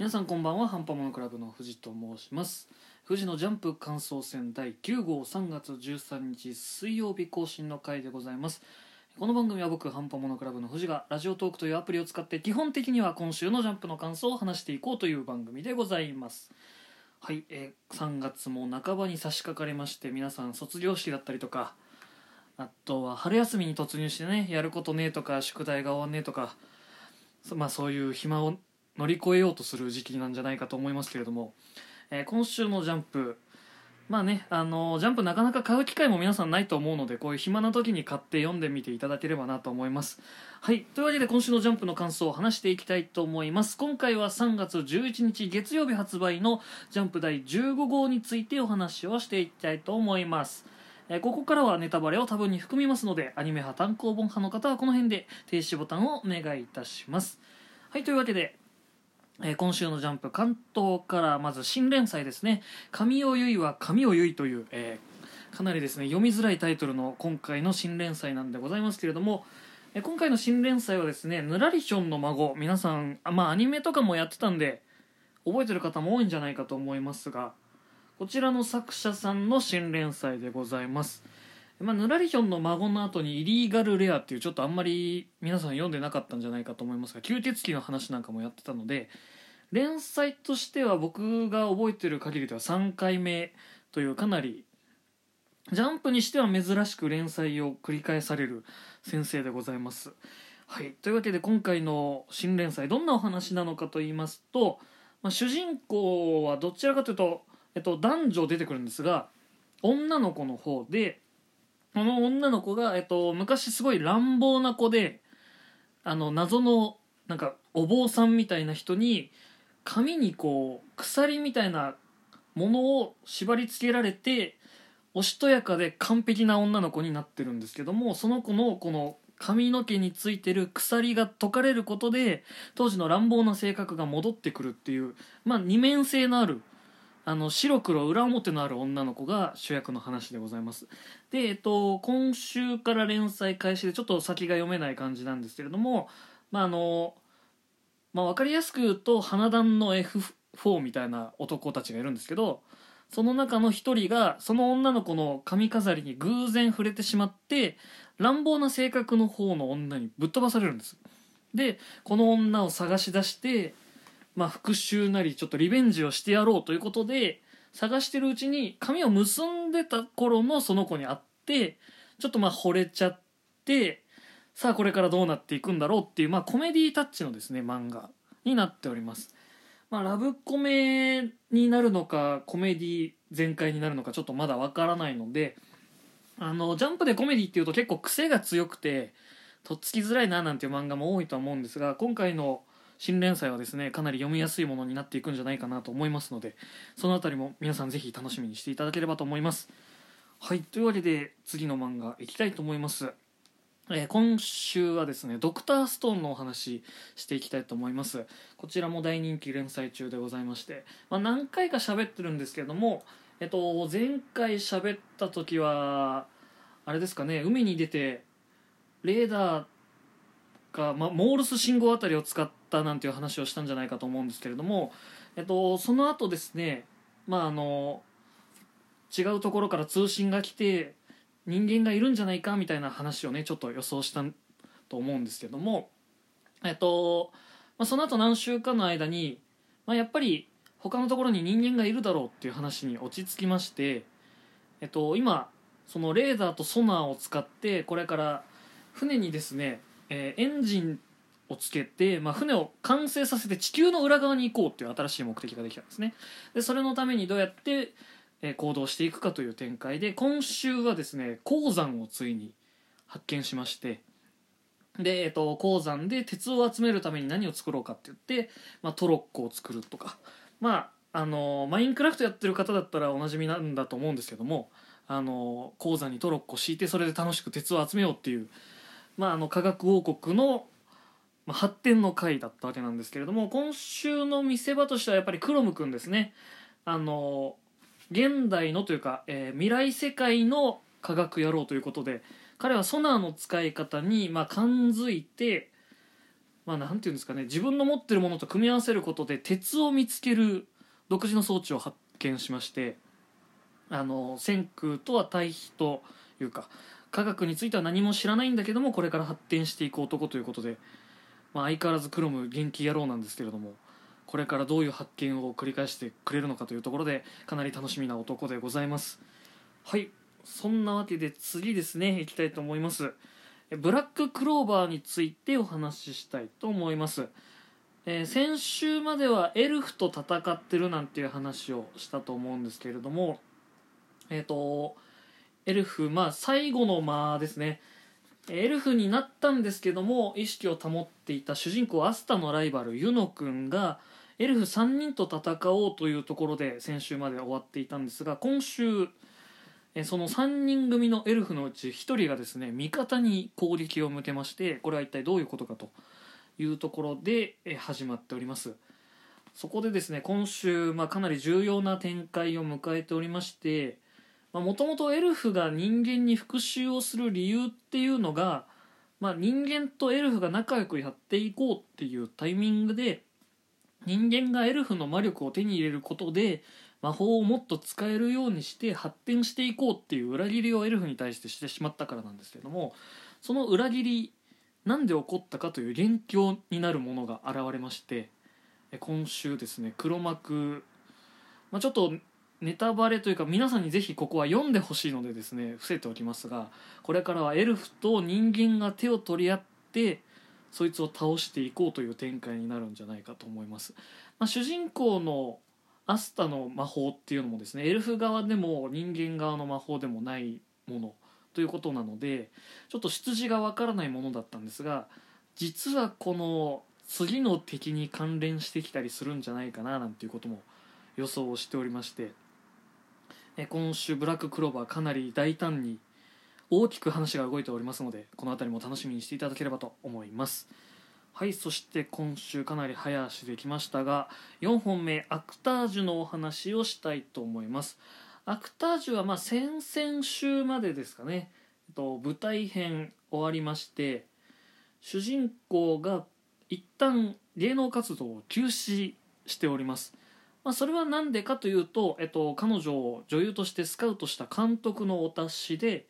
皆さんこんばんはハンパモノクラブの藤と申します。富士のジャンプ感想戦第9号3月13日水曜日更新の回でございます。この番組は僕ハンパモノクラブの藤がラジオトークというアプリを使って基本的には今週のジャンプの感想を話していこうという番組でございます。はい、えー3月も半ばに差し掛かりまして皆さん卒業式だったりとかあとは春休みに突入してねやることねえとか宿題が終わんねえとかまあそういう暇を乗り越えようとする時期なんじゃないかと思いますけれども、えー今週のジャンプまあねあのジャンプなかなか買う機会も皆さんないと思うのでこういう暇な時に買って読んでみていただければなと思います。はいというわけで今週のジャンプの感想を話していきたいと思います。今回は3月11日月曜日発売のジャンプ第15号についてお話をしていきたいと思います。えここからはネタバレを多分に含みますのでアニメ派単行本派の方はこの辺で停止ボタンをお願いいたします。はいというわけでえー今週のジャンプ関東からまず新連載ですね「神尾結は神尾結衣」という、えーかなりですね読みづらいタイトルの今回の新連載なんでございますけれども、えー今回の新連載はですねぬらりひょんの孫。皆さんあまあアニメとかもやってたんで覚えてる方も多いんじゃないかと思いますがこちらの作者さんの新連載でございます。まあ、ぬらりひょんの孫の後にイリーガルレアっていうちょっとあんまり皆さん読んでなかったんじゃないかと思いますが吸血鬼の話なんかもやってたので連載としては僕が覚えてる限りでは3回目というかなりジャンプにしては珍しく連載を繰り返される先生でございます。はい、というわけで今回の新連載どんなお話なのかと言いますと、まあ、主人公はどちらかというと、えっと、男女出てくるんですが女の子の方でこの女の子が、えっと、昔すごい乱暴な子であの謎のなんかお坊さんみたいな人に髪にこう鎖みたいなものを縛り付けられておしとやかで完璧な女の子になってるんですけどもその子のこの髪の毛についてる鎖が解かれることで当時の乱暴な性格が戻ってくるっていう、まあ、二面性のあるあの白黒裏表のある女の子が主役の話でございます。で、えっと、今週から連載開始でちょっと先が読めない感じなんですけれどもまああのまあ、分かりやすく言うと花壇の F4 みたいな男たちがいるんですけどその中の一人がその女の子の髪飾りに偶然触れてしまって乱暴な性格の方の女にぶっ飛ばされるんです。でこの女を探し出して、まあ、復讐なりちょっとリベンジをしてやろうということで探してるうちに髪を結んでた頃のその子に会ってちょっとまあ惚れちゃってさあこれからどうなっていくんだろうっていう、まあ、コメディタッチのですね漫画になっております、まあ、ラブコメになるのかコメディ全開になるのかちょっとまだわからないのであのジャンプでコメディっていうと結構癖が強くてとっつきづらいななんていう漫画も多いとは思うんですが今回の新連載はですねかなり読みやすいものになっていくんじゃないかなと思いますのでそのあたりも皆さんぜひ楽しみにしていただければと思います。はいというわけで次の漫画いきたいと思います。えー今週はですねドクターストーンのお話していきたいと思います。こちらも大人気連載中でございまして、まあ、何回か喋ってるんですけれども、えっと、前回喋った時はあれですかね海に出てレーダーが、まあ、モールス信号あたりを使ったなんていう話をしたんじゃないかと思うんですけれども、えっと、その後ですねまああの違うところから通信が来て人間がいるんじゃないかみたいな話をねちょっと予想したと思うんですけども。えっと、まあ、その後何週間の間に、まあ、やっぱり他のところに人間がいるだろうっていう話に落ち着きましてえっと今そのレーダーとソナーを使ってこれから船にですね、えーエンジンをつけて、まあ、船を完成させて地球の裏側に行こうっていう新しい目的ができたんですね。でそれのためにどうやってえ行動していくかという展開で今週はですね鉱山をついに発見しましてで、えっと鉱山で鉄を集めるために何を作ろうかって言って、まあ、トロッコを作るとかまああのマインクラフトやってる方だったらおなじみなんだと思うんですけどもあの鉱山にトロッコ敷いてそれで楽しく鉄を集めようっていう、まあ、あの科学王国の、ま、発展の回だったわけなんですけれども今週の見せ場としてはやっぱりクロム君ですね。あの現代のというか、えー未来世界の科学野郎ということで彼はソナーの使い方に、まあ、感づいて、まあなんていうんですかね自分の持ってるものと組み合わせることで鉄を見つける独自の装置を発見しましてあの千空とは対比というか科学については何も知らないんだけどもこれから発展していく男ということで、まあ、相変わらずクロム元気野郎なんですけれどもこれからどういう発見を繰り返してくれるのかというところでかなり楽しみな男でございます。はい。そんなわけで次ですね。いきたいと思います。ブラッククローバーについてお話ししたいと思います。えー、先週まではエルフと戦ってるなんていう話をしたと思うんですけれどもえっ、ー、とエルフまあ最後の間ですね。エルフになったんですけども意識を保っていた主人公アスタのライバルユノ君がエルフ3人と戦おうというところで先週まで終わっていたんですが今週その3人組のエルフのうち1人がですね味方に攻撃を向けましてこれは一体どういうことかというところで始まっております。そこでですね今週、まあ、かなり重要な展開を迎えておりましてもともとエルフが人間に復讐をする理由っていうのが、まあ、人間とエルフが仲良くやっていこうっていうタイミングで人間がエルフの魔力を手に入れることで魔法をもっと使えるようにして発展していこうっていう裏切りをエルフに対してしてしまったからなんですけどもその裏切りなんで起こったかという元凶になるものが現れまして今週ですね黒幕、まあ、ちょっとネタバレというか皆さんにぜひここは読んでほしいのでですね伏せておきますがこれからはエルフと人間が手を取り合ってそいつを倒していこうという展開になるんじゃないかと思います、まあ、主人公のアスタの魔法っていうのもですねエルフ側でも人間側の魔法でもないものということなのでちょっと出自がわからないものだったんですが実はこの次の敵に関連してきたりするんじゃないかななんていうことも予想をしておりましてえ今週ブラッククローバーかなり大胆に大きく話が動いておりますのでこの辺りも楽しみにしていただければと思います。はいそして今週かなり早足できましたが4本目アクタージュのお話をしたいと思います。アクタージュはまあ先々週までですかね、えっと、舞台編終わりまして主人公が一旦芸能活動を休止しております。まあ、それは何でかというと、えっと、彼女を女優としてスカウトした監督のお達しで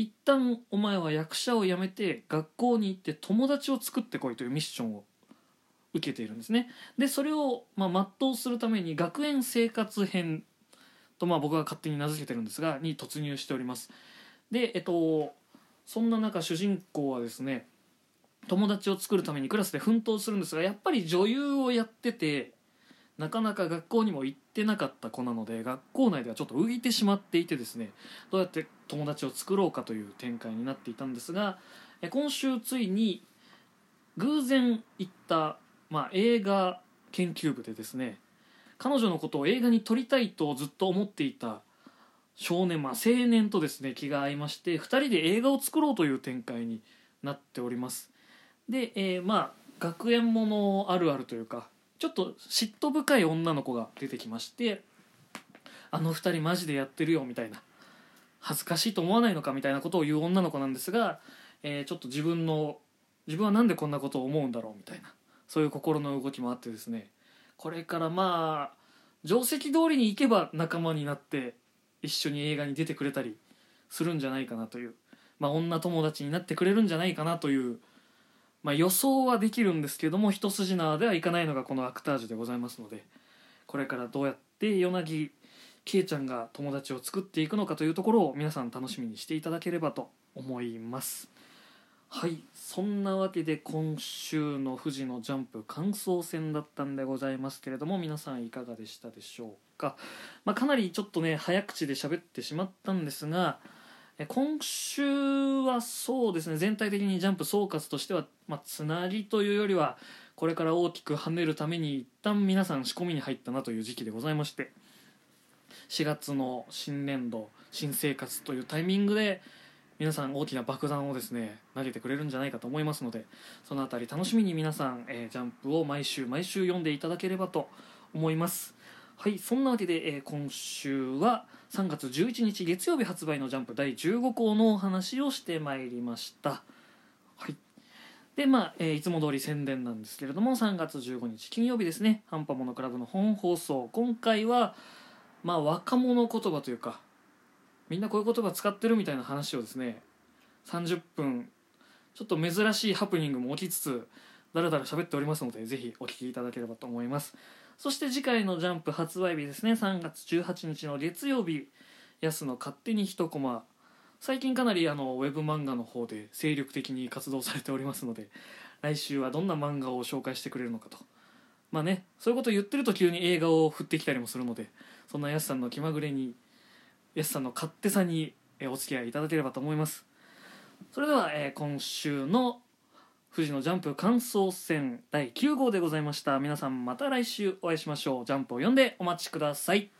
一旦お前は役者を辞めて学校に行って友達を作ってこいというミッションを受けているんですね。でそれを、まあ、全うするために学園生活編と、まあ、僕が勝手に名付けてるんですがに突入しております。でえっとそんな中主人公はですね友達を作るためにクラスで奮闘するんですがやっぱり女優をやっててなかなか学校にも行ってなかった子なので学校内ではちょっと浮いてしまっていてですねどうやって友達を作ろうかという展開になっていたんですが今週ついに偶然行った、まあ、映画研究部でですね彼女のことを映画に撮りたいとずっと思っていた少年、まあ、青年とですね気が合いまして2人で映画を作ろうという展開になっております。で、えー、まあ学園ものあるあるというかちょっと嫉妬深い女の子が出てきましてあの二人マジでやってるよみたいな。恥ずかしいと思わないのかみたいなことを言う女の子なんですが、えー、ちょっと自分の自分は何でこんなことを思うんだろうみたいなそういう心の動きもあってですね。これからまあ定石通りに行けば仲間になって一緒に映画に出てくれたりするんじゃないかなという、まあ、女友達になってくれるんじゃないかなというまあ、予想はできるんですけども一筋縄ではいかないのがこのアクタージュでございますのでこれからどうやって夜凪ケイちゃんが友達を作っていくのかというところを皆さん楽しみにしていただければと思います。はいそんなわけで今週の富士のジャンプ感想戦だったんでございますけれども皆さんいかがでしたでしょうか、まあ、かなりちょっとね早口で喋ってしまったんですが今週はそうですね全体的にジャンプ総括としては、まあ、つなぎというよりはこれから大きく跳ねるために一旦皆さん仕込みに入ったなという時期でございまして4月の新年度新生活というタイミングで皆さん大きな爆弾をですね投げてくれるんじゃないかと思いますのでその辺り楽しみに皆さん、えー、ジャンプを毎週毎週読んでいただければと思います。はいそんなわけで、えー、今週は「3月11日月曜日発売のジャンプ第15項のお話をしてまいりました。はい、でまあ、えーいつも通り宣伝なんですけれども3月15日金曜日ですね「ハンパモノクラブ」の本放送。今回はまあ若者言葉というかみんなこういう言葉使ってるみたいな話をですね30分ちょっと珍しいハプニングも起きつつだらだら喋っておりますのでぜひお聞きいただければと思います。そして次回の「ジャンプ」発売日ですね3月18日の月曜日やすの勝手に一コマ。最近かなりあのウェブ漫画の方で精力的に活動されておりますので来週はどんな漫画を紹介してくれるのかとまあねそういうことを言ってると急に映画を振ってきたりもするのでそんなやすさんの気まぐれにやすさんの勝手さにお付き合いいただければと思います。それでは、えー今週の富士のジャンプ感想戦第9号でございました。皆さんまた来週お会いしましょう。ジャンプを読んでお待ちください。